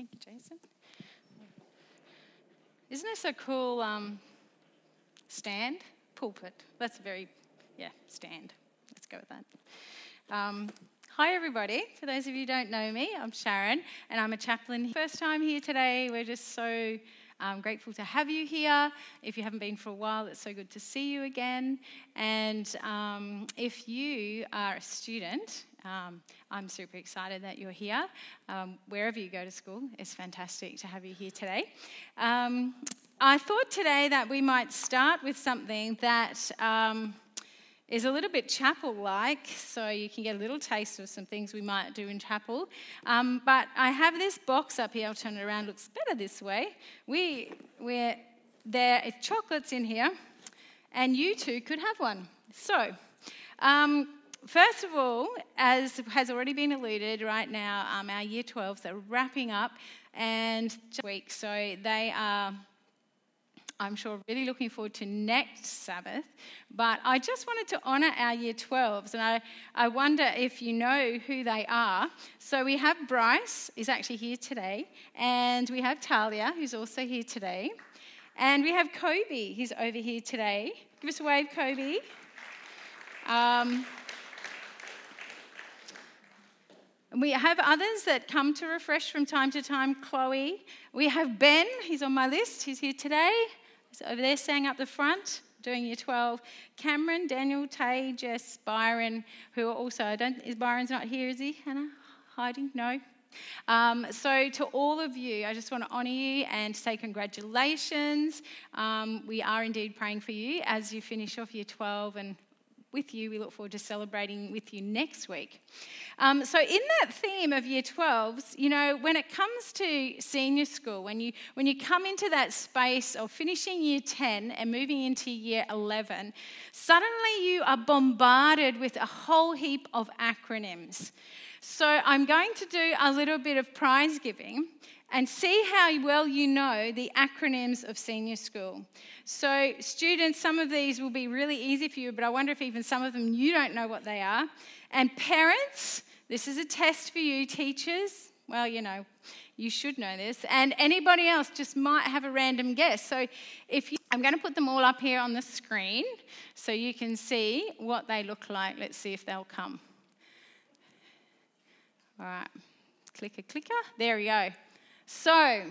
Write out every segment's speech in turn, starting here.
Thank you, Jason. Isn't this a cool um, stand? Pulpit. That's a very, yeah, stand. Let's go with that. Um, hi, everybody. For those of you who don't know me, I'm Sharyn, and I'm a chaplain. First time here today. We're just so um, grateful to have you here. If you haven't been for a while, it's so good to see you again. And um, if you are a student, um, I'm super excited that you're here. Um, wherever you go to school, it's fantastic to have you here today. Um, I thought today that we might start with something that um, is a little bit chapel like, so you can get a little taste of some things we might do in chapel. Um, but I have this box up here, I'll turn it around, looks better this way. We, we're, there are chocolates in here, and you too could have one. So, um, first of all, as has already been alluded, right now um, our year 12s are wrapping up and week, so they are. I'm sure really looking forward to next Sabbath. But I just wanted to honour our year 12s, and I, I wonder if you know who they are. So we have Bryce, who's actually here today, and we have Talia, who's also here today, and we have Kobe, who's over here today. Give us a wave, Kobe. Um, And we have others that come to refresh from time to time. Chloe. We have Ben, he's on my list, he's here today. He's over there staying up the front, doing year 12. Cameron, Daniel, Tay, Jess, Byron, who are also, I don't, is Byron's not here, is he, Hannah? Hiding? No. Um, so, to all of you, I just want to honour you and say congratulations. Um, we are indeed praying for you as you finish off year 12 and with you. We look forward to celebrating with you next week. Um, so, in that theme of year 12s, you know, when it comes to senior school, when you, when you come into that space of finishing year 10 and moving into year 11, suddenly you are bombarded with a whole heap of acronyms. So, I'm going to do a little bit of prize giving and see how well you know the acronyms of senior school. So, students, some of these will be really easy for you, but I wonder if even some of them you don't know what they are. And parents, this is a test for you. Teachers, well, you know, you should know this. And anybody else just might have a random guess. So, if you, I'm going to put them all up here on the screen so you can see what they look like. Let's see if they'll come. All right, clicker, clicker. There we go. So,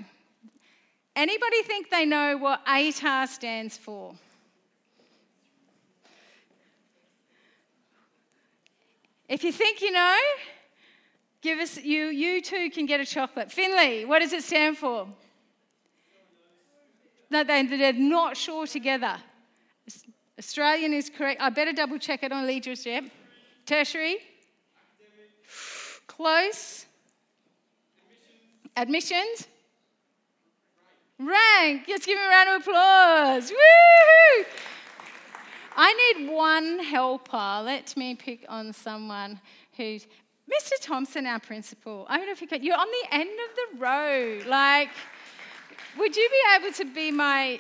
anybody think they know what ATAR stands for? If you think you know, give us you you too can get a chocolate. Finley, what does it stand for? No, they, they're not sure together. Australian is correct. I better double check it on leadership. Tertiary. Close. Admissions? Rank. Let's give him a round of applause. Woo! I need one helper. Let me pick on someone who's Mr. Thompson, our principal. I don't know if you could. You're on the end of the row. Like, would you be able to be my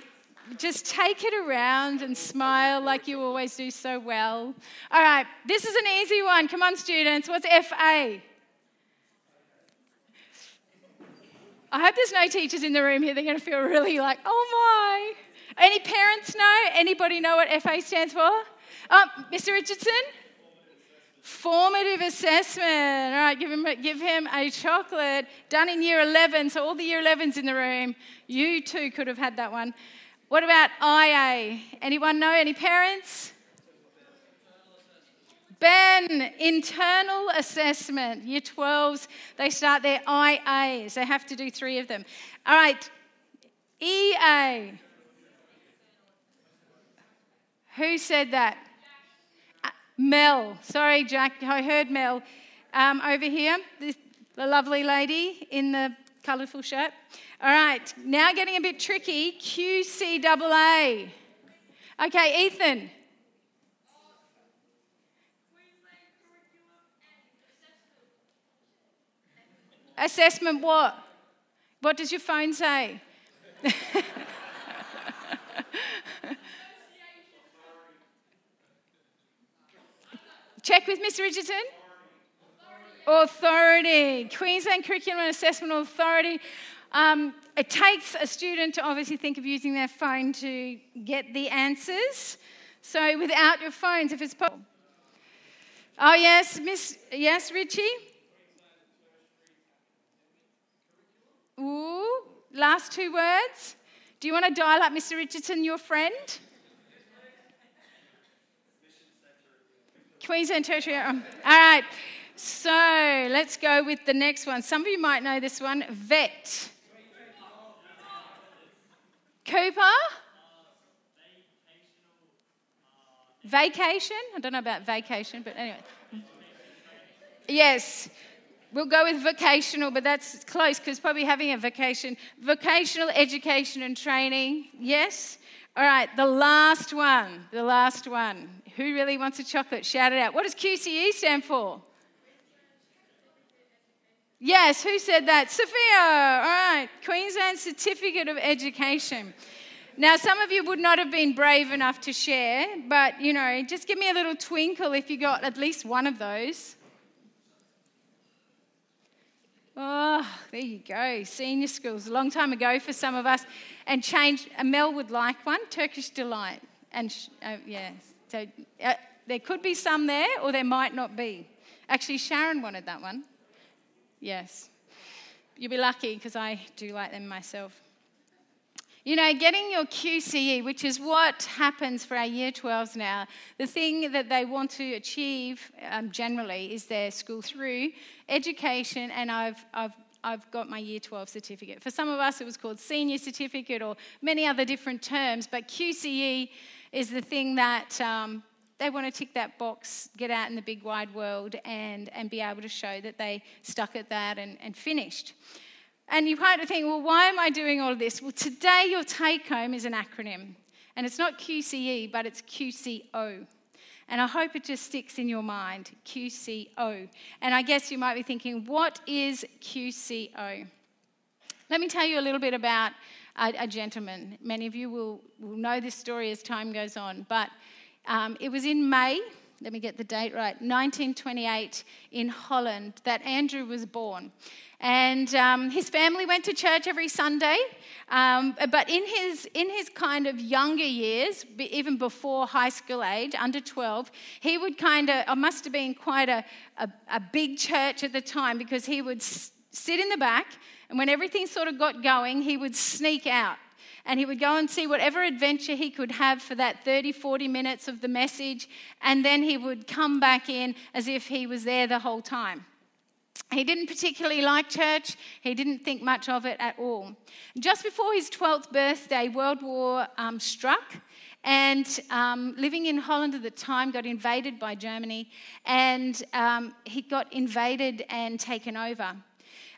just take it around and smile like you always do so well. All right, this is an easy one. Come on, students. What's FA? I hope there's no teachers in the room here. They're going to feel really like, oh my. Any parents know? Anybody know what FA stands for? Um, Mr. Richardson? Formative assessment. All right, give him, give him a chocolate. Done in year 11. So, all the year 11s in the room, you too could have had that one. What about IA? Anyone know? Any parents? Ben, internal assessment. Year 12s, they start their IAs. They have to do three of them. All right, EA. Who said that? Uh, Mel. Sorry, Jack. I heard Mel. Um, over here, this, the lovely lady in the colourful shirt. All right, now getting a bit tricky. QCAA. Okay, Ethan. Assessment what? What does your phone say? Check with Miss Richardson. Authority. Queensland Curriculum and Assessment Authority. Um, it takes a student to obviously think of using their phone to get the answers. So without your phones, if it's possible. Oh yes, Miss. Yes, Richie. Ooh, last two words. Do you want to dial up Mr. Richardson, your friend? Queensland Tertiary. Um, all right. So let's go with the next one. Some of you might know this one. Vet. Cooper? Vacation? I don't know about vacation, but anyway. Yes, we'll go with vocational, but that's close because probably having a vacation. Vocational education and training, yes. All right, the last one. The last one. Who really wants a chocolate? Shout it out. What does QCE stand for? Yes, who said that? Sophia. All right, Queensland Certificate of Education. Now, some of you would not have been brave enough to share, but you know, just give me a little twinkle if you got at least one of those. Oh, there you go. Senior schools, a long time ago for some of us, and changed. Mel would like one, Turkish Delight. And uh, yeah, so uh, there could be some there, or there might not be. Actually, Sharyn wanted that one. Yes. You'll be lucky because I do like them myself. You know, getting your QCE, which is what happens for our year 12s now, the thing that they want to achieve um, generally is their school through education, and I've, I've, I've got my year 12 certificate. For some of us, it was called senior certificate or many other different terms, but QCE is the thing that um, they want to tick that box, get out in the big wide world, and, and be able to show that they stuck at that and, and finished. And you might think, well, why am I doing all of this? Well, today your take home is an acronym. And it's not QCE, but it's QCO. And I hope it just sticks in your mind QCO. And I guess you might be thinking, what is QCO? Let me tell you a little bit about a, a gentleman. Many of you will, will know this story as time goes on. But um, it was in May, let me get the date right, 1928 in Holland that Andrew was born. And um, his family went to church every Sunday. Um, but in his, in his kind of younger years, even before high school age, under 12, he would kind of, it must have been quite a, a, a big church at the time because he would s- sit in the back, and when everything sort of got going, he would sneak out and he would go and see whatever adventure he could have for that 30, 40 minutes of the message, and then he would come back in as if he was there the whole time. He didn't particularly like church. He didn't think much of it at all. Just before his 12th birthday, World War um, struck. And um, living in Holland at the time, got invaded by Germany, and um, he got invaded and taken over.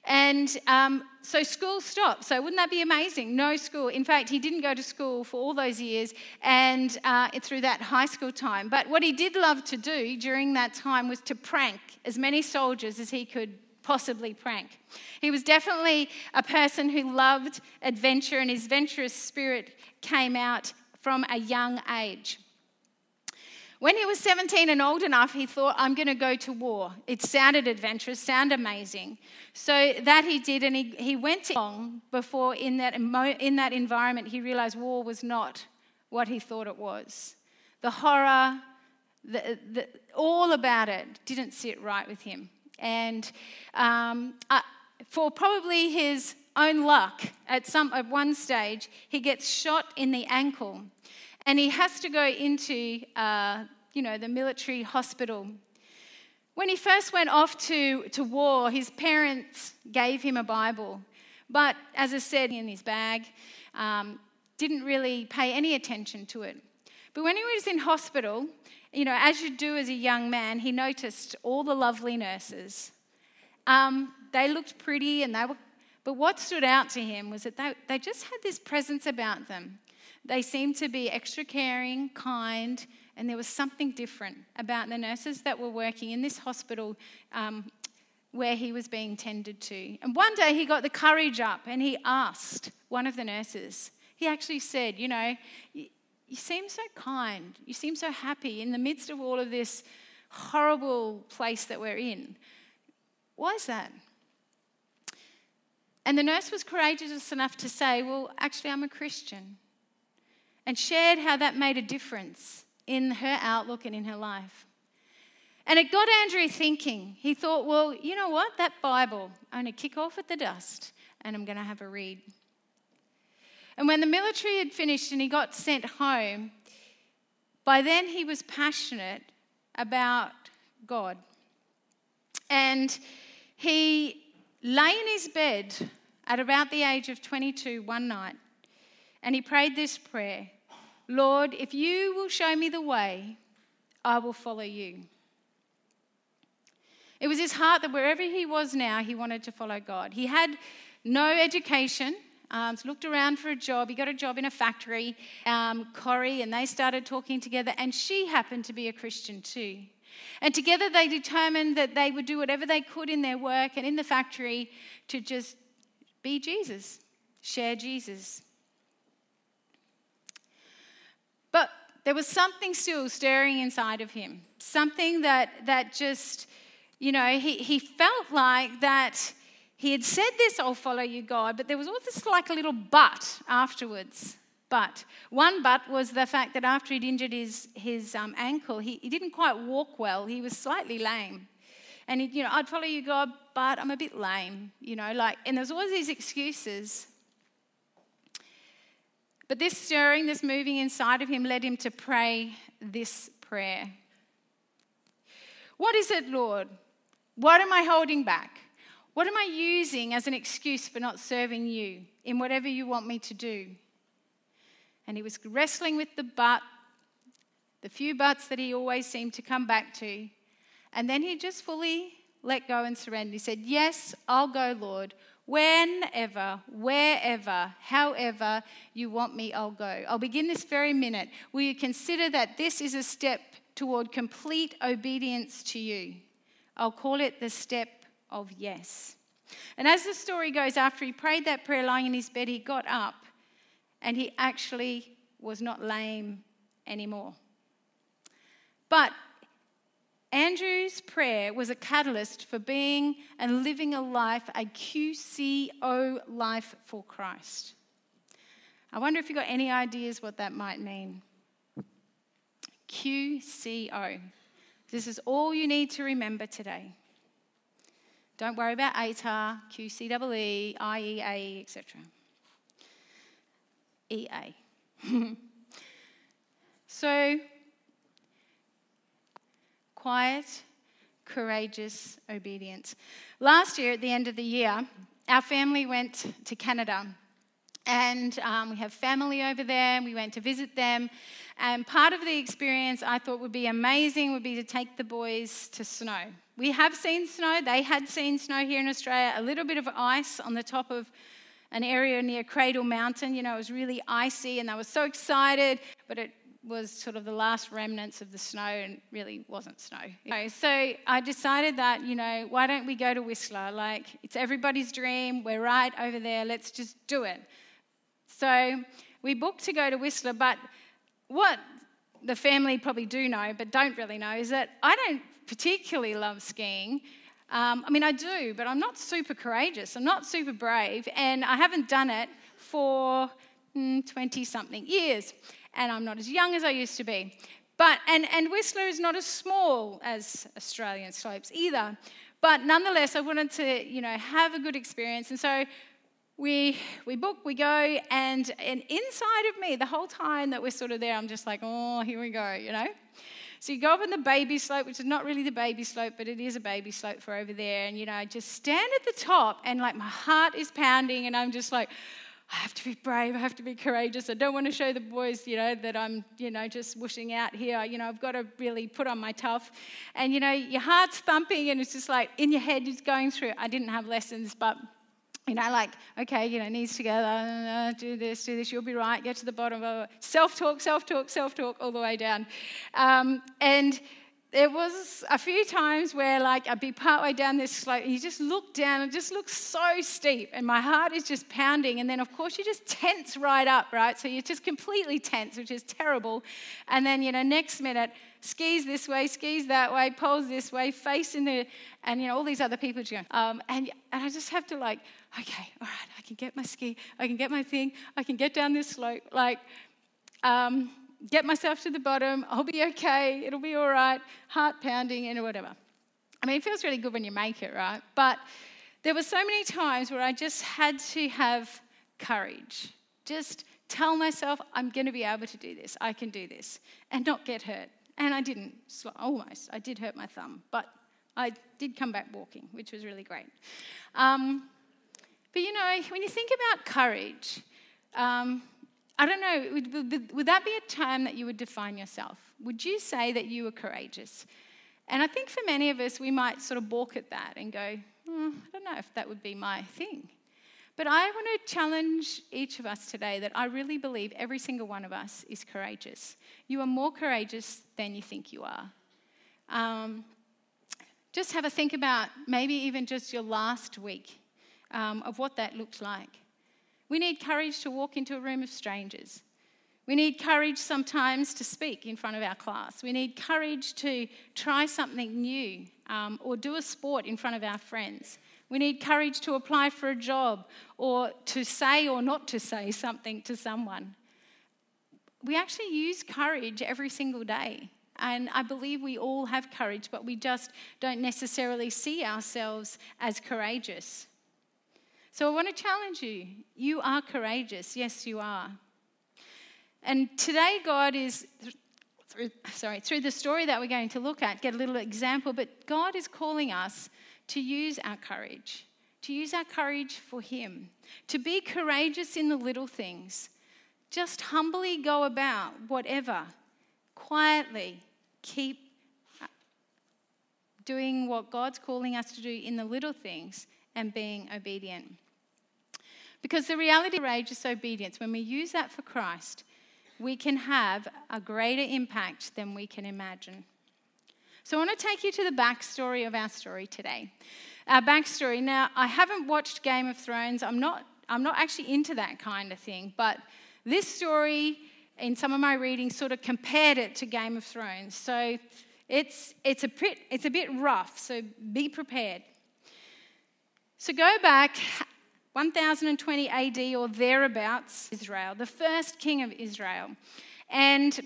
And um, so school stopped. So wouldn't that be amazing? No school. In fact, he didn't go to school for all those years and uh, through that high school time. But what he did love to do during that time was to prank as many soldiers as he could possibly prank. He was definitely a person who loved adventure, and his adventurous spirit came out from a young age. When he was 17 and old enough, he thought, I'm going to go to war. It sounded adventurous, sounded amazing. So that he did, and he, he went long before in that, in that environment he realized war was not what he thought it was. The horror, the, the, all about it didn't sit right with him. And um, uh, for probably his own luck, at, some, at one stage, he gets shot in the ankle and he has to go into, uh, you know, the military hospital. When he first went off to, to war, his parents gave him a Bible. But as I said, in his bag, um, didn't really pay any attention to it. But when he was in hospital, you know, as you do as a young man, he noticed all the lovely nurses. Um, they looked pretty and they were, but what stood out to him was that they, they just had this presence about them. They seemed to be extra caring, kind, and there was something different about the nurses that were working in this hospital um, where he was being tended to. And one day he got the courage up and he asked one of the nurses, he actually said, You know, you, you seem so kind, you seem so happy in the midst of all of this horrible place that we're in. Why is that? And the nurse was courageous enough to say, Well, actually, I'm a Christian, and shared how that made a difference in her outlook and in her life. And it got Andrew thinking. He thought, Well, you know what? That Bible, I'm going to kick off at the dust and I'm going to have a read. And when the military had finished and he got sent home, by then he was passionate about God. And he lay in his bed at about the age of 22 one night and he prayed this prayer Lord, if you will show me the way, I will follow you. It was his heart that wherever he was now, he wanted to follow God. He had no education. Um, so looked around for a job. He got a job in a factory, um, Corrie, and they started talking together. And she happened to be a Christian too. And together they determined that they would do whatever they could in their work and in the factory to just be Jesus, share Jesus. But there was something still stirring inside of him, something that, that just, you know, he, he felt like that he had said this, I'll follow you, God, but there was always this like a little but afterwards. But one but was the fact that after he'd injured his, his um, ankle, he, he didn't quite walk well. He was slightly lame. And, he, you know, I'd follow you, God, but I'm a bit lame, you know, like, and there was always these excuses. But this stirring, this moving inside of him led him to pray this prayer What is it, Lord? What am I holding back? What am I using as an excuse for not serving you in whatever you want me to do? And he was wrestling with the but, the few buts that he always seemed to come back to. And then he just fully let go and surrendered. He said, Yes, I'll go, Lord. Whenever, wherever, however you want me, I'll go. I'll begin this very minute. Will you consider that this is a step toward complete obedience to you? I'll call it the step of yes. And as the story goes, after he prayed that prayer lying in his bed, he got up and he actually was not lame anymore. But Andrew's prayer was a catalyst for being and living a life, a QCO life for Christ. I wonder if you've got any ideas what that might mean. QCO. This is all you need to remember today. Don't worry about ATAR, QCEE, IEA, etc. EA. so, quiet, courageous obedience. Last year, at the end of the year, our family went to Canada. And um, we have family over there. We went to visit them. And part of the experience I thought would be amazing would be to take the boys to snow. We have seen snow. They had seen snow here in Australia, a little bit of ice on the top of an area near Cradle Mountain. You know, it was really icy and they were so excited, but it was sort of the last remnants of the snow and really wasn't snow. So I decided that, you know, why don't we go to Whistler? Like, it's everybody's dream. We're right over there. Let's just do it. So we booked to go to Whistler, but what the family probably do know, but don't really know, is that I don't particularly love skiing. Um, I mean, I do, but I'm not super courageous. I'm not super brave, and I haven't done it for 20 mm, something years, and I'm not as young as I used to be. But, and, and Whistler is not as small as Australian slopes either. But nonetheless, I wanted to, you know, have a good experience. And so we, we book, we go, and, and inside of me, the whole time that we're sort of there, I'm just like, oh, here we go, you know? So you go up on the baby slope, which is not really the baby slope, but it is a baby slope for over there. And, you know, I just stand at the top and like my heart is pounding and I'm just like, I have to be brave. I have to be courageous. I don't want to show the boys, you know, that I'm, you know, just whooshing out here. You know, I've got to really put on my tough. And, you know, your heart's thumping and it's just like in your head, it's going through. I didn't have lessons, but you know, like, okay, you know, knees together, uh, do this, do this, you'll be right, get to the bottom. Self talk, self talk, self talk, all the way down. Um, and there was a few times where like I'd be partway down this slope and you just look down and just looks so steep and my heart is just pounding and then of course you just tense right up, right? So you're just completely tense, which is terrible. And then, you know, next minute, skis this way, skis that way, poles this way, face in the, and you know, all these other people just go, um, and, and I just have to like, okay, all right, I can get my ski, I can get my thing, I can get down this slope. Like, um, get myself to the bottom. I'll be okay. It'll be all right. Heart pounding and whatever. I mean, it feels really good when you make it, right? But there were so many times where I just had to have courage. Just tell myself, I'm going to be able to do this. I can do this. And not get hurt. And I didn't, almost. I did hurt my thumb. But I did come back walking, which was really great. Um, but you know, when you think about courage, um, I don't know, would, would, that be a term that you would define yourself? Would you say that you were courageous? And I think for many of us, we might sort of balk at that and go, hmm, I don't know if that would be my thing. But I want to challenge each of us today that I really believe every single one of us is courageous. You are more courageous than you think you are. Um, just have a think about maybe even just your last week um, of what that looked like. We need courage to walk into a room of strangers. We need courage sometimes to speak in front of our class. We need courage to try something new um, or do a sport in front of our friends. We need courage to apply for a job or to say or not to say something to someone. We actually use courage every single day. And I believe we all have courage, but we just don't necessarily see ourselves as courageous. So I want to challenge you. You are courageous. Yes, you are. And today, God is, through, sorry, through the story that we're going to look at, get a little example, but God is calling us to use our courage, to use our courage for Him, to be courageous in the little things. Just humbly go about whatever, quietly keep uh, doing what God's calling us to do in the little things and being obedient. Because the reality of courageous obedience, when we use that for Christ, we can have a greater impact than we can imagine. So, I want to take you to the backstory of our story today. Our backstory. Now, I haven't watched Game of Thrones. I'm not, I'm not actually into that kind of thing, but this story, in some of my readings, sort of compared it to Game of Thrones. So, it's, it's, a, bit, it's a bit rough, so be prepared. So, go back 1020 AD or thereabouts, Israel, the first king of Israel. And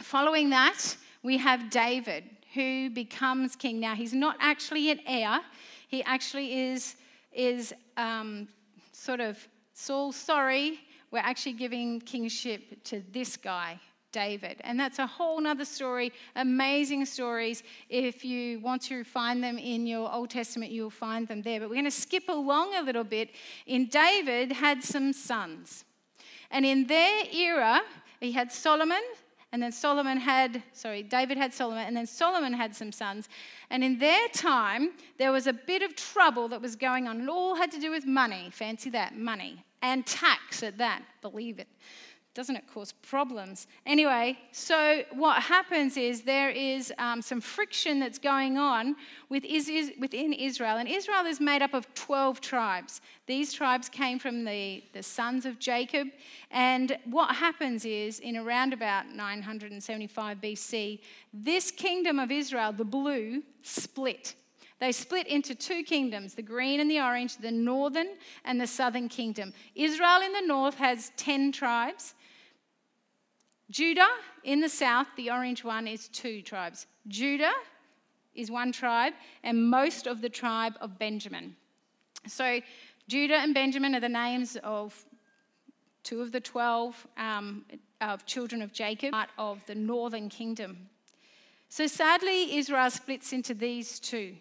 following that, we have David, who becomes king. Now, he's not actually an heir, he actually is, is um, sort of Saul, sorry, we're actually giving kingship to this guy, David. And that's a whole nother story, amazing stories. If you want to find them in your Old Testament, you'll find them there. But we're going to skip along a little bit. In David had some sons. And in their era, he had Solomon, and then Solomon had, sorry, David had Solomon, and then Solomon had some sons. And in their time, there was a bit of trouble that was going on. It all had to do with money. Fancy that, money. And tax at that, believe it doesn't it cause problems? Anyway, so what happens is there is um, some friction that's going on with is, is, within Israel. And Israel is made up of 12 tribes. These tribes came from the, the sons of Jacob. And what happens is, in around about 975 BC, this kingdom of Israel, the blue, split. They split into two kingdoms, the green and the orange, the northern and the southern kingdom. Israel in the north has 10 tribes. Judah in the south, the orange one, is two tribes. Judah is one tribe, and most of the tribe of Benjamin. So, Judah and Benjamin are the names of two of the 12 um, of children of Jacob, part of the northern kingdom. So, sadly, Israel splits into these two.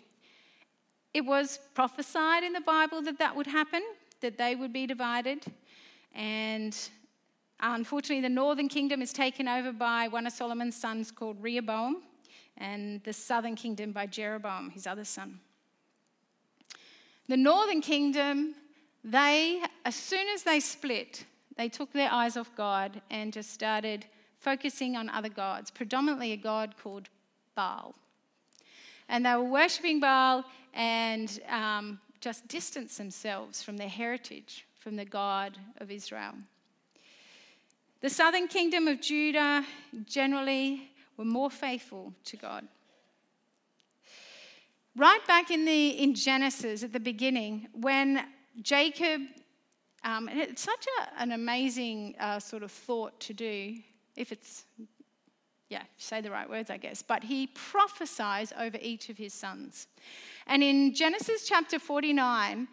It was prophesied in the Bible that that would happen, that they would be divided. And Unfortunately, the northern kingdom is taken over by one of Solomon's sons called Rehoboam, and the southern kingdom by Jeroboam, his other son. The northern kingdom, they, as soon as they split, they took their eyes off God and just started focusing on other gods, predominantly a god called Baal. and they were worshipping Baal and um, just distanced themselves from their heritage, from the God of Israel. The southern kingdom of Judah generally were more faithful to God. Right back in, the, in Genesis at the beginning, when Jacob, um, and it's such a, an amazing uh, sort of thought to do, if it's, yeah, say the right words, I guess, but he prophesies over each of his sons. And in Genesis chapter 49,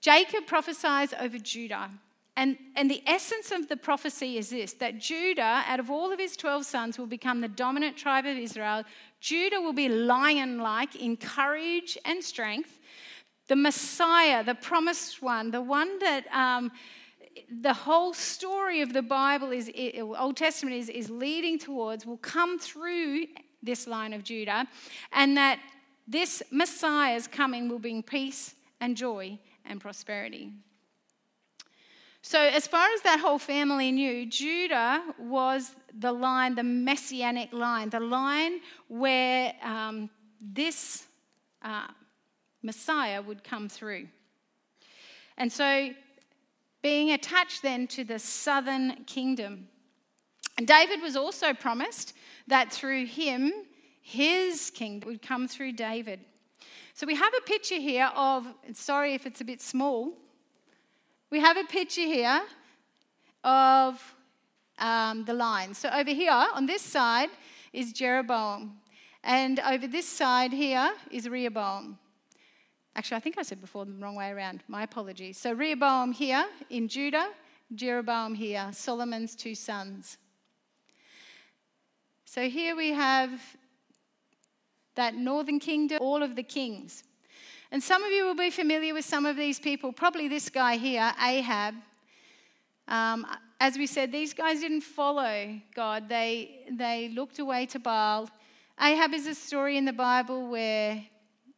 Jacob prophesies over Judah. And, and the essence of the prophecy is this that Judah, out of all of his 12 sons, will become the dominant tribe of Israel. Judah will be lion like in courage and strength. The Messiah, the promised one, the one that um, the whole story of the Bible is, Old Testament is, is leading towards, will come through this line of Judah, and that this Messiah's coming will bring peace and joy and prosperity. So, as far as that whole family knew, Judah was the line, the messianic line, the line where um, this uh, Messiah would come through. And so, being attached then to the southern kingdom. And David was also promised that through him, his kingdom would come through David. So we have a picture here of, sorry if it's a bit small, we have a picture here of um, the line. So over here on this side is Jeroboam, and over this side here is Rehoboam. Actually, I think I said before the wrong way around. My apologies. So Rehoboam here in Judah, Jeroboam here, Solomon's two sons. So here we have that northern kingdom, all of the kings. And some of you will be familiar with some of these people, probably this guy here, Ahab. Um, as we said, these guys didn't follow God, they, they looked away to Baal. Ahab is a story in the Bible where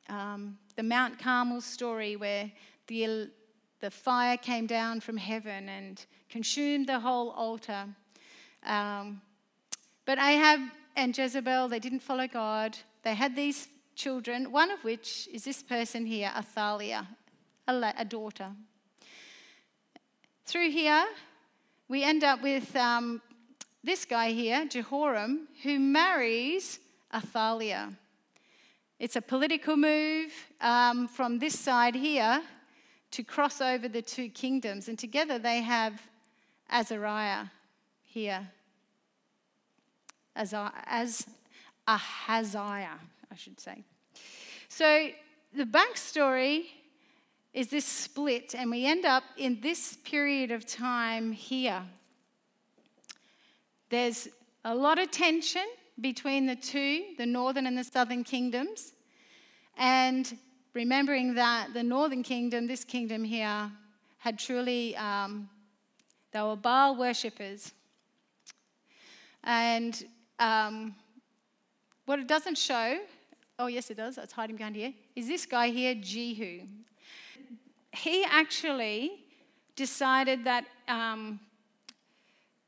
um, the Mount Carmel story, where the, the fire came down from heaven and consumed the whole altar. Um, but Ahab and Jezebel, they didn't follow God. They had these children, one of which is this person here, Athaliah, a, a daughter. Through here, we end up with um, this guy here, Jehoram, who marries Athaliah. It's a political move um, from this side here to cross over the two kingdoms, and together they have Azariah here. As, as Ahaziah, I should say. So the backstory is this split, and we end up in this period of time here. There's a lot of tension between the two, the northern and the southern kingdoms. And remembering that the northern kingdom, this kingdom here, had truly, um, they were Baal worshippers. And um, what it doesn't show oh, yes, it does, hide him behind here, is this guy here, Jehu. He actually decided that, um,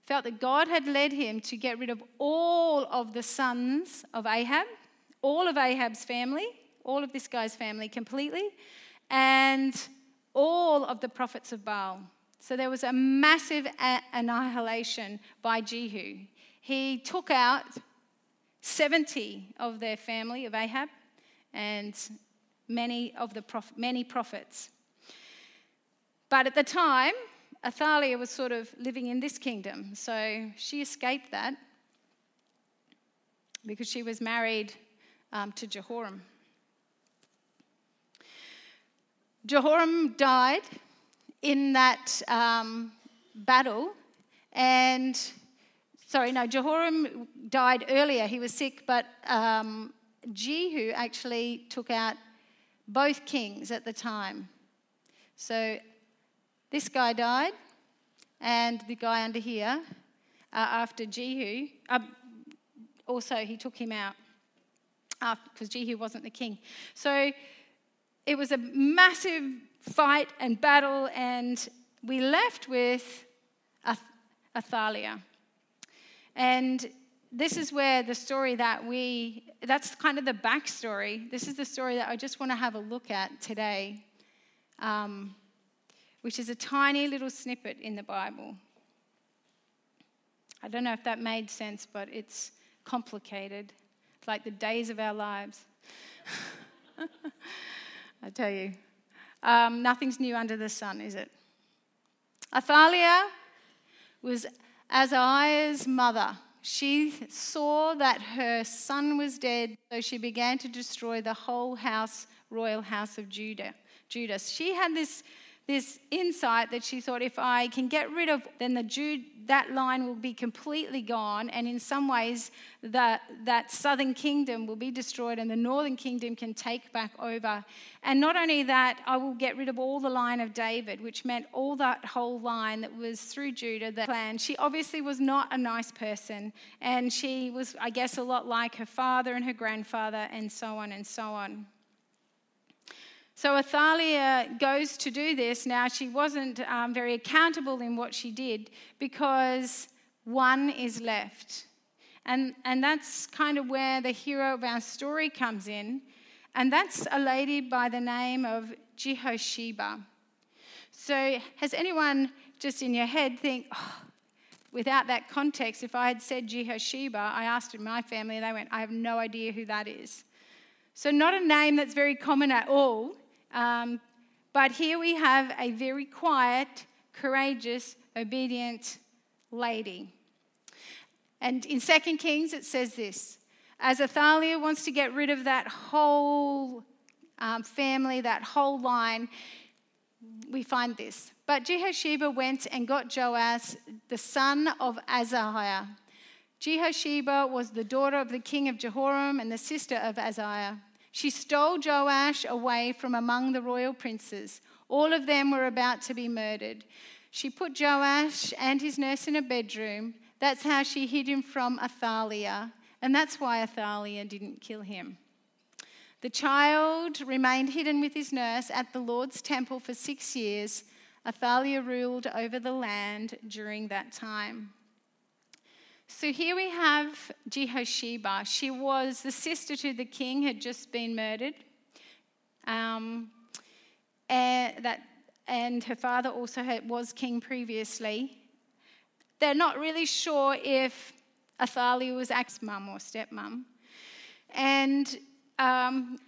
felt that God had led him to get rid of all of the sons of Ahab, all of Ahab's family, all of this guy's family completely, and all of the prophets of Baal. So there was a massive annihilation by Jehu. He took out 70 of their family of Ahab and many of the prof- many prophets. But at the time, Athaliah was sort of living in this kingdom, so she escaped that because she was married um, to Jehoram. Jehoram died in that um, battle, and sorry, no, Jehoram died earlier. He was sick, but um, Jehu actually took out both kings at the time. So this guy died, and the guy under here, uh, after Jehu, uh, also he took him out because Jehu wasn't the king. So it was a massive fight and battle, and we left with Athaliah. And this is where the story that we, that's kind of the backstory. This is the story that I just want to have a look at today, um, which is a tiny little snippet in the Bible. I don't know if that made sense, but it's complicated, it's like the days of our lives. I tell you, um, nothing's new under the sun, is it? Athaliah was Azariah's mother. She saw that her son was dead, so she began to destroy the whole house, royal house of Judah. Judas. She had this this insight that she thought if I can get rid of, then the Jude, that line will be completely gone. And in some ways, that, that southern kingdom will be destroyed and the northern kingdom can take back over. And not only that, I will get rid of all the line of David, which meant all that whole line that was through Judah, the clan. She obviously was not a nice person. And she was, I guess, a lot like her father and her grandfather, and so on and so on. So Athaliah goes to do this. Now, she wasn't um, very accountable in what she did because one is left. And, and that's kind of where the hero of our story comes in. And that's a lady by the name of Jehosheba. So, has anyone just in your head think, oh, without that context, if I had said Jehosheba, I asked in my family, they went, I have no idea who that is. So, not a name that's very common at all. Um, but here we have a very quiet, courageous, obedient lady. And in 2 Kings, it says this As Athaliah wants to get rid of that whole um, family, that whole line, we find this. But Jehosheba went and got Joash, the son of Azariah. Jehosheba was the daughter of the king of Jehoram and the sister of Ahaziah. She stole Joash away from among the royal princes. All of them were about to be murdered. She put Joash and his nurse in a bedroom. That's how she hid him from Athaliah, and that's why Athaliah didn't kill him. The child remained hidden with his nurse at the Lord's temple for six years. Athaliah ruled over the land during that time. So here we have Jehosheba. She was the sister to the king, had just been murdered. Um, and, that, and her father also had, was king previously. They're not really sure if Athaliah was ex mum or stepmom. And um,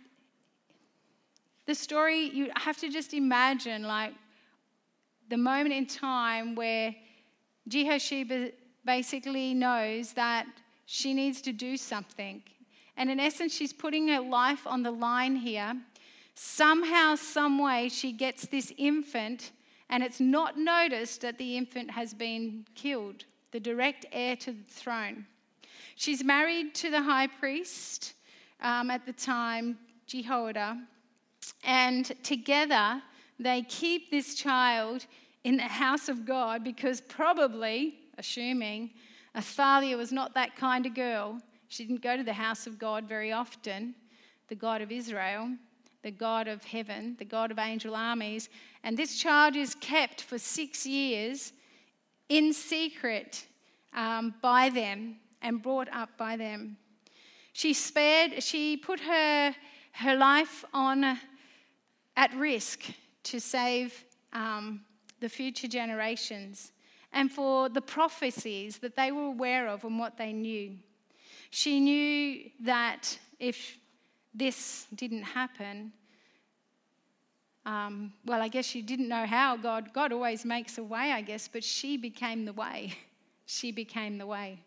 the story, you have to just imagine like the moment in time where Jehosheba basically knows that she needs to do something. And in essence, she's putting her life on the line here. Somehow, some way, she gets this infant, and it's not noticed that the infant has been killed, the direct heir to the throne. She's married to the high priest um, at the time, Jehoiada, and together they keep this child in the house of God because probably assuming Athaliah was not that kind of girl. She didn't go to the house of God very often, the God of Israel, the God of heaven, the God of angel armies. And this child is kept for six years in secret um, by them and brought up by them. She spared, she put her, her life on at risk to save um, the future generations and for the prophecies that they were aware of and what they knew. She knew that if this didn't happen, um, well, I guess she didn't know how God, God always makes a way, I guess, but she became the way. She became the way.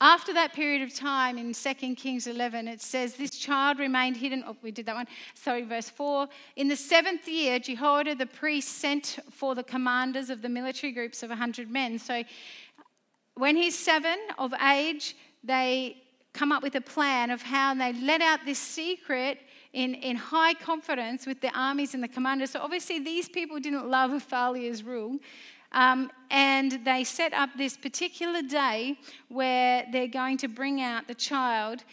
After that period of time in 2 Kings 11, it says, This child remained hidden. Oh, we did that one. Sorry, verse 4. In the seventh year, Jehoiada the priest sent for the commanders of the military groups of 100 men. So when he's seven of age, they come up with a plan of how they let out this secret in, in high confidence with the armies and the commanders. So obviously, these people didn't love Athaliah's rule. Um, and they set up this particular day where they're going to bring out the child.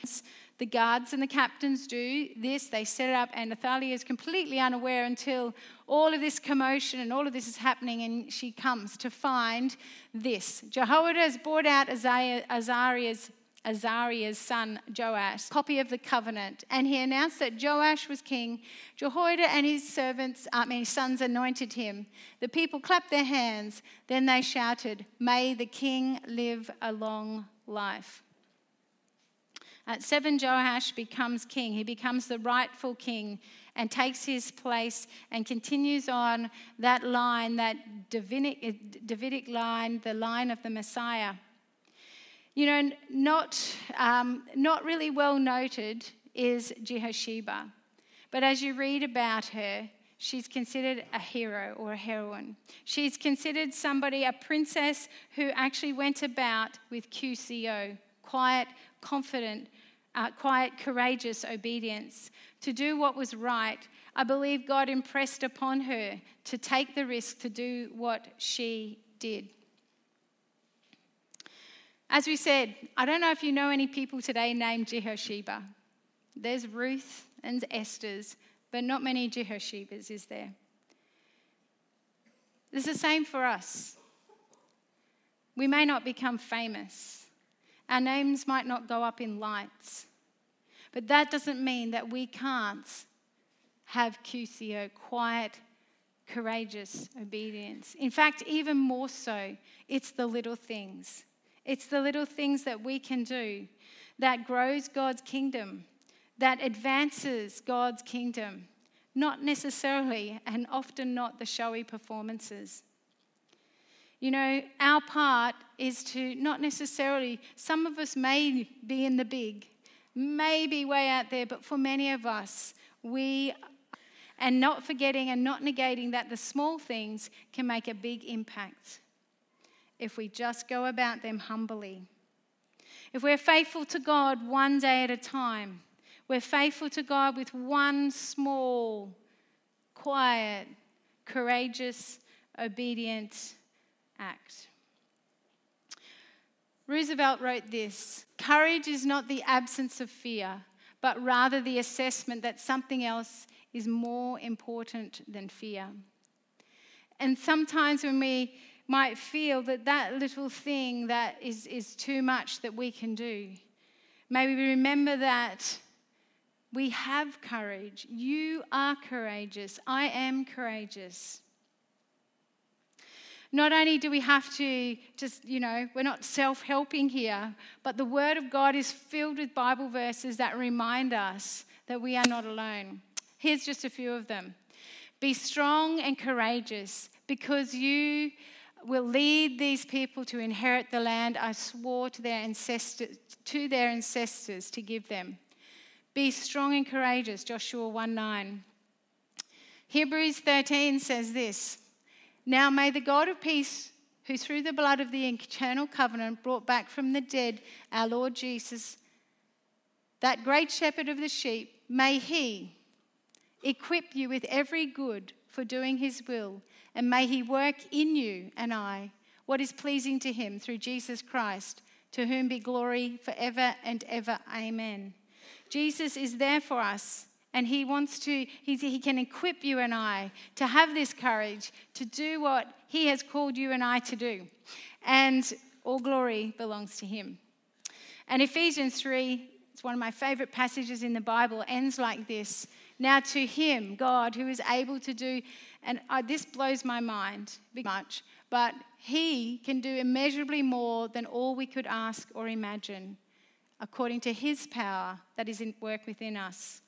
The guards and the captains do this, they set it up, and Athaliah is completely unaware until all of this commotion and all of this is happening, and she comes to find this. Jehoiada has brought out Azariah's Azariah's son Joash, copy of the covenant, and he announced that Joash was king. Jehoiada and his servants, I mean, his sons, anointed him. The people clapped their hands. Then they shouted, May the king live a long life. At seven, Joash becomes king. He becomes the rightful king and takes his place and continues on that line, that Davidic, Davidic line, the line of the Messiah. You know, not, um, not really well noted is Jehosheba. But as you read about her, she's considered a hero or a heroine. She's considered somebody, a princess who actually went about with QCO, quiet, confident, uh, quiet, courageous obedience to do what was right. I believe God impressed upon her to take the risk to do what she did. As we said, I don't know if you know any people today named Jehosheba. There's Ruth and Esther's, but not many Jehoshebas, is there? It's the same for us. We may not become famous, our names might not go up in lights, but that doesn't mean that we can't have QCO, quiet, courageous obedience. In fact, even more so, it's the little things. It's the little things that we can do that grows God's kingdom, that advances God's kingdom, not necessarily and often not the showy performances. You know, our part is to not necessarily, some of us may be in the big, may be way out there, but for many of us, we, and not forgetting and not negating that the small things can make a big impact if we just go about them humbly. If we're faithful to God one day at a time, we're faithful to God with one small, quiet, courageous, obedient act. Roosevelt wrote this Courage is not the absence of fear, but rather the assessment that something else is more important than fear. And sometimes when we might feel that that little thing that is, is too much that we can do. Maybe we remember that we have courage. You are courageous. I am courageous. Not only do we have to just, you know, we're not self helping here, but the Word of God is filled with Bible verses that remind us that we are not alone. Here's just a few of them Be strong and courageous because you will lead these people to inherit the land I swore to their ancestors, to their ancestors to give them. Be strong and courageous, Joshua 1 9. Hebrews 13 says this Now may the God of peace, who through the blood of the eternal covenant brought back from the dead our Lord Jesus, that great shepherd of the sheep, may he equip you with every good for doing his will and may He work in you and I what is pleasing to Him through Jesus Christ, to whom be glory forever and ever. Amen. Jesus is there for us. And he wants to, he can equip you and I to have this courage to do what he has called you and I to do. And all glory belongs to him. And Ephesians 3, it's one of my favorite passages in the Bible, ends like this Now to him, God, who is able to do and uh, this blows my mind much, but He can do immeasurably more than all we could ask or imagine, according to His power that is in work within us.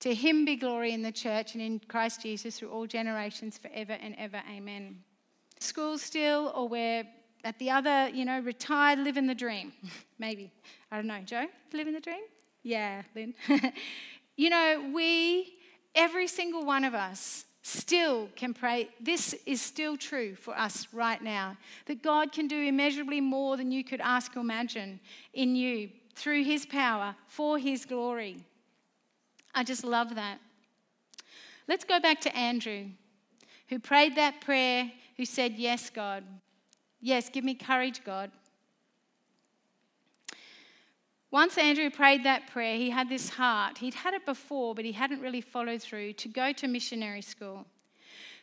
To Him be glory in the church and in Christ Jesus through all generations, forever and ever. Amen. School still, or we're at the other, you know, retired, living the dream. Maybe. I don't know. Joe, living the dream? Yeah, Lynn. you know, we, every single one of us, still can pray. This is still true for us right now that God can do immeasurably more than you could ask or imagine in you through His power for His glory. I just love that. Let's go back to Andrew, who prayed that prayer, who said, Yes, God. Yes, give me courage, God. Once Andrew prayed that prayer, he had this heart. He'd had it before, but he hadn't really followed through to go to missionary school.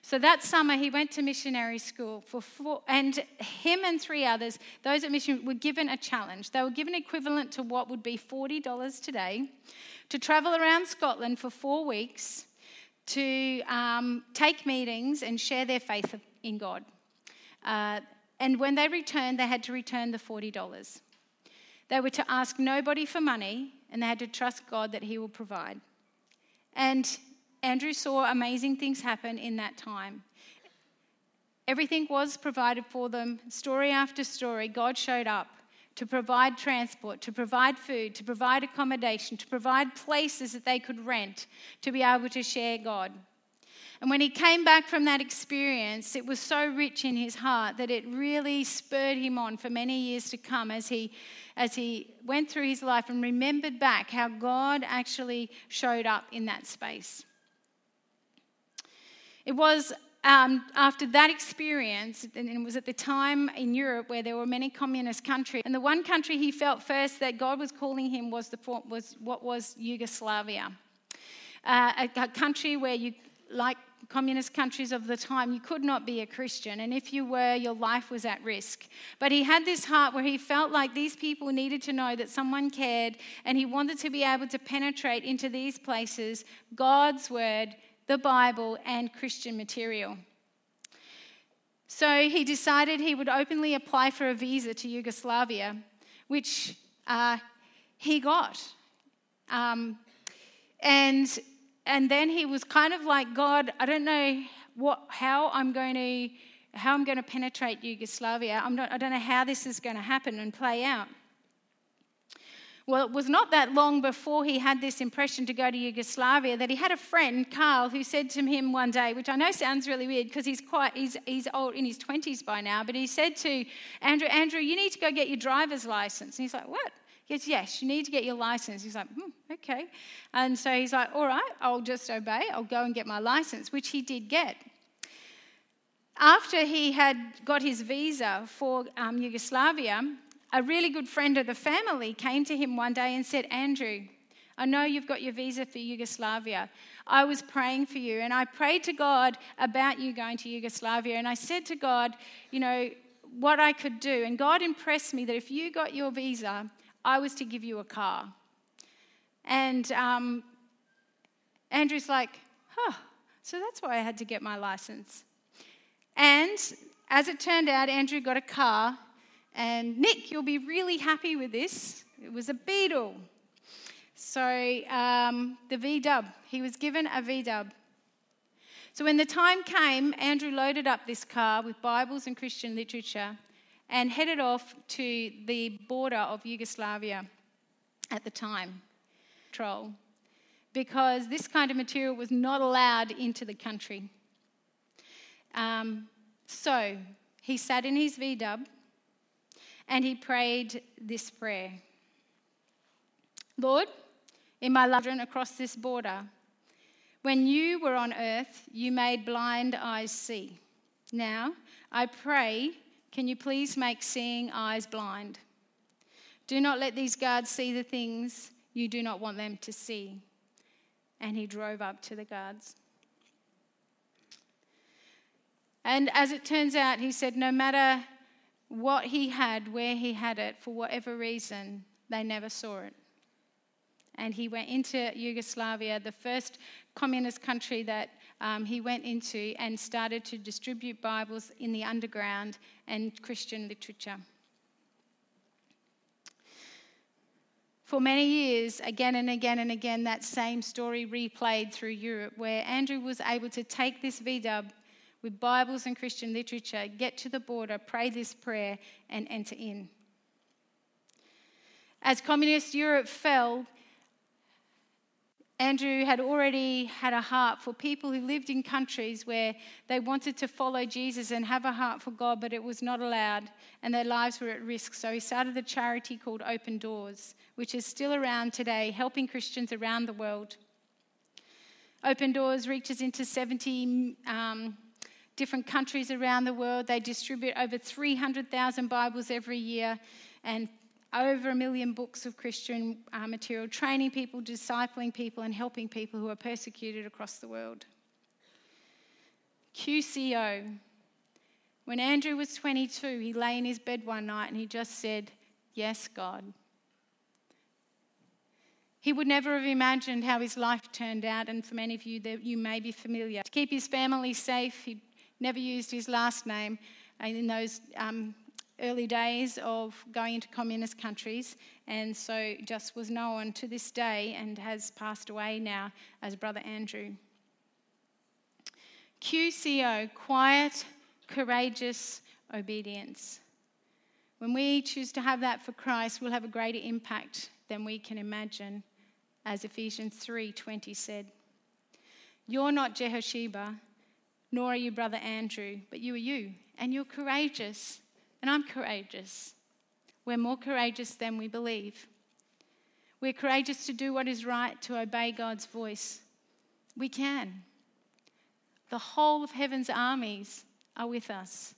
So that summer, he went to missionary school for four, and him and three others, those at mission, were given a challenge. They were given equivalent to what would be $40 today to travel around Scotland for four weeks to um, take meetings and share their faith in God. Uh, and when they returned, they had to return the $40. They were to ask nobody for money, and they had to trust God that He will provide. And Andrew saw amazing things happen in that time. Everything was provided for them, story after story. God showed up to provide transport, to provide food, to provide accommodation, to provide places that they could rent to be able to share God. And when he came back from that experience, it was so rich in his heart that it really spurred him on for many years to come as he, as he went through his life and remembered back how God actually showed up in that space. It was um, after that experience, and it was at the time in Europe where there were many communist countries, and the one country he felt first that God was calling him was, the, was what was Yugoslavia, uh, a, a country where you, like communist countries of the time, you could not be a Christian, and if you were, your life was at risk. But he had this heart where he felt like these people needed to know that someone cared, and he wanted to be able to penetrate into these places, God's word the Bible, and Christian material. So he decided he would openly apply for a visa to Yugoslavia, which uh, he got. Um, and, and then he was kind of like, God, I don't know what, how I'm going to how I'm going to penetrate Yugoslavia. I'm not, I don't know how this is going to happen and play out. Well, it was not that long before he had this impression to go to Yugoslavia that he had a friend, Carl, who said to him one day, which I know sounds really weird because he's quite he's, he's old in his 20s by now, but he said to Andrew, Andrew, you need to go get your driver's license. And he's like, What? He goes, Yes, you need to get your license. He's like, hmm, Okay. And so he's like, All right, I'll just obey. I'll go and get my license, which he did get. After he had got his visa for um, Yugoslavia, a really good friend of the family came to him one day and said, Andrew, I know you've got your visa for Yugoslavia. I was praying for you, and I prayed to God about you going to Yugoslavia. And I said to God, you know, what I could do. And God impressed me that if you got your visa, I was to give you a car. And um, Andrew's like, huh, so that's why I had to get my license. And as it turned out, Andrew got a car and Nick, you'll be really happy with this. It was a Beetle. So um, the V dub, he was given a V dub. So when the time came, Andrew loaded up this car with Bibles and Christian literature and headed off to the border of Yugoslavia at the time, troll, because this kind of material was not allowed into the country. Um, so he sat in his V dub and he prayed this prayer Lord, in my love across this border, when you were on earth, you made blind eyes see. Now, I pray, can you please make seeing eyes blind? Do not let these guards see the things you do not want them to see. And he drove up to the guards. And as it turns out, he said, No matter what he had, where he had it, for whatever reason, they never saw it. And he went into Yugoslavia, the first communist country that um, he went into, and started to distribute Bibles in the underground and Christian literature. For many years, again and again and again, that same story replayed through Europe, where Andrew was able to take this VW with Bibles and Christian literature, get to the border, pray this prayer, and enter in. As communist Europe fell, Andrew had already had a heart for people who lived in countries where they wanted to follow Jesus and have a heart for God, but it was not allowed and their lives were at risk. So he started a charity called Open Doors, which is still around today, helping Christians around the world. Open Doors reaches into 70 um, different countries around the world. They distribute over 300,000 Bibles every year and over a million books of Christian uh, material, training people, discipling people, and helping people who are persecuted across the world. QCO. When Andrew was 22, he lay in his bed one night and he just said, Yes, God. He would never have imagined how his life turned out, and for many of you, you may be familiar. To keep his family safe, he never used his last name in those um, early days of going into communist countries, and so just was known to this day and has passed away now as Brother Andrew. QCO, quiet, courageous obedience. When we choose to have that for Christ, we'll have a greater impact than we can imagine as Ephesians 3:20 said. You're not Jehosheba, nor are you brother Andrew, but you are you, and you're courageous, and I'm courageous. We're more courageous than we believe. We're courageous to do what is right, to obey God's voice. We can. The whole of heaven's armies are with us.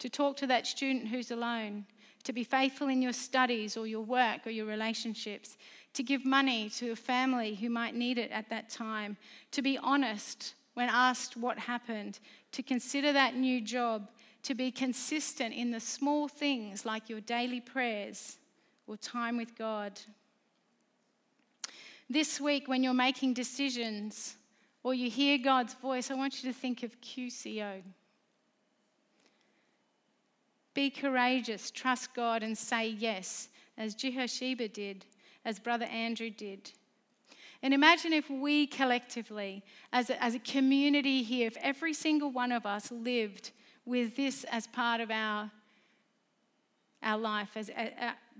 To talk to that student who's alone, to be faithful in your studies or your work or your relationships, to give money to a family who might need it at that time, to be honest when asked what happened, to consider that new job, to be consistent in the small things like your daily prayers or time with God. This week, when you're making decisions or you hear God's voice, I want you to think of QCO. Be courageous, trust God, and say yes, as Jehosheba did as Brother Andrew did. And imagine if we collectively, as a, as a community here, if every single one of us lived with this as part of our, our life, as,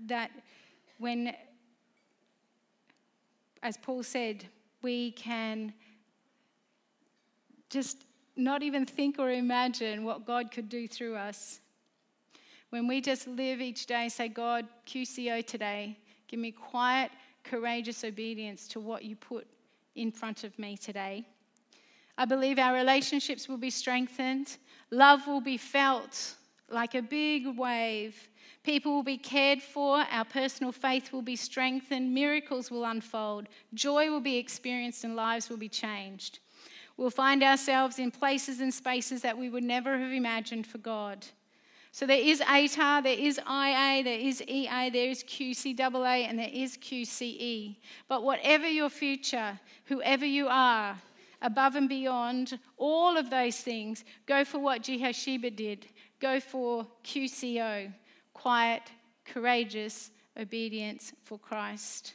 that when, as Paul said, we can just not even think or imagine what God could do through us. When we just live each day, say, God, QCO today, Give me quiet, courageous obedience to what you put in front of me today. I believe our relationships will be strengthened, love will be felt like a big wave. People will be cared for, our personal faith will be strengthened, miracles will unfold, joy will be experienced, and lives will be changed. We'll find ourselves in places and spaces that we would never have imagined for God. So there is ATAR, there is IA, there is EA, there is QCAA, and there is QCE. But whatever your future, whoever you are, above and beyond all of those things, go for what Jehosheba did. Go for QCO, quiet, courageous obedience for Christ.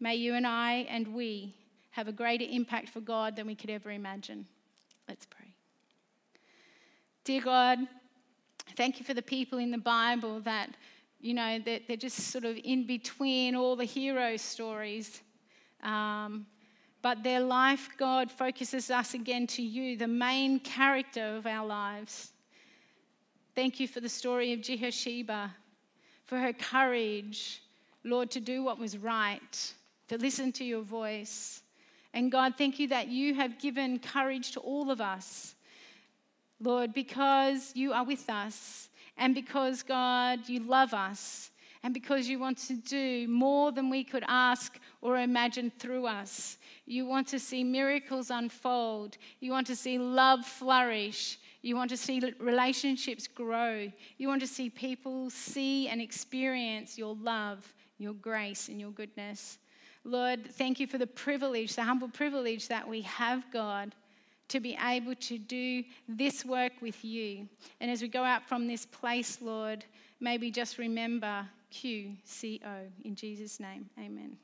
May you and I and we have a greater impact for God than we could ever imagine. Let's pray. Dear God, Thank you for the people in the Bible that, you know, that they're just sort of in between all the hero stories. Um, but their life, God, focuses us again to you, the main character of our lives. Thank you for the story of Jehosheba, for her courage, Lord, to do what was right, to listen to your voice. And God, thank you that you have given courage to all of us Lord, because you are with us and because, God, you love us and because you want to do more than we could ask or imagine through us. You want to see miracles unfold. You want to see love flourish. You want to see relationships grow. You want to see people see and experience your love, your grace, and your goodness. Lord, thank you for the privilege, the humble privilege that we have, God to be able to do this work with you. And as we go out from this place, Lord, maybe just remember QCO. In Jesus' name, amen.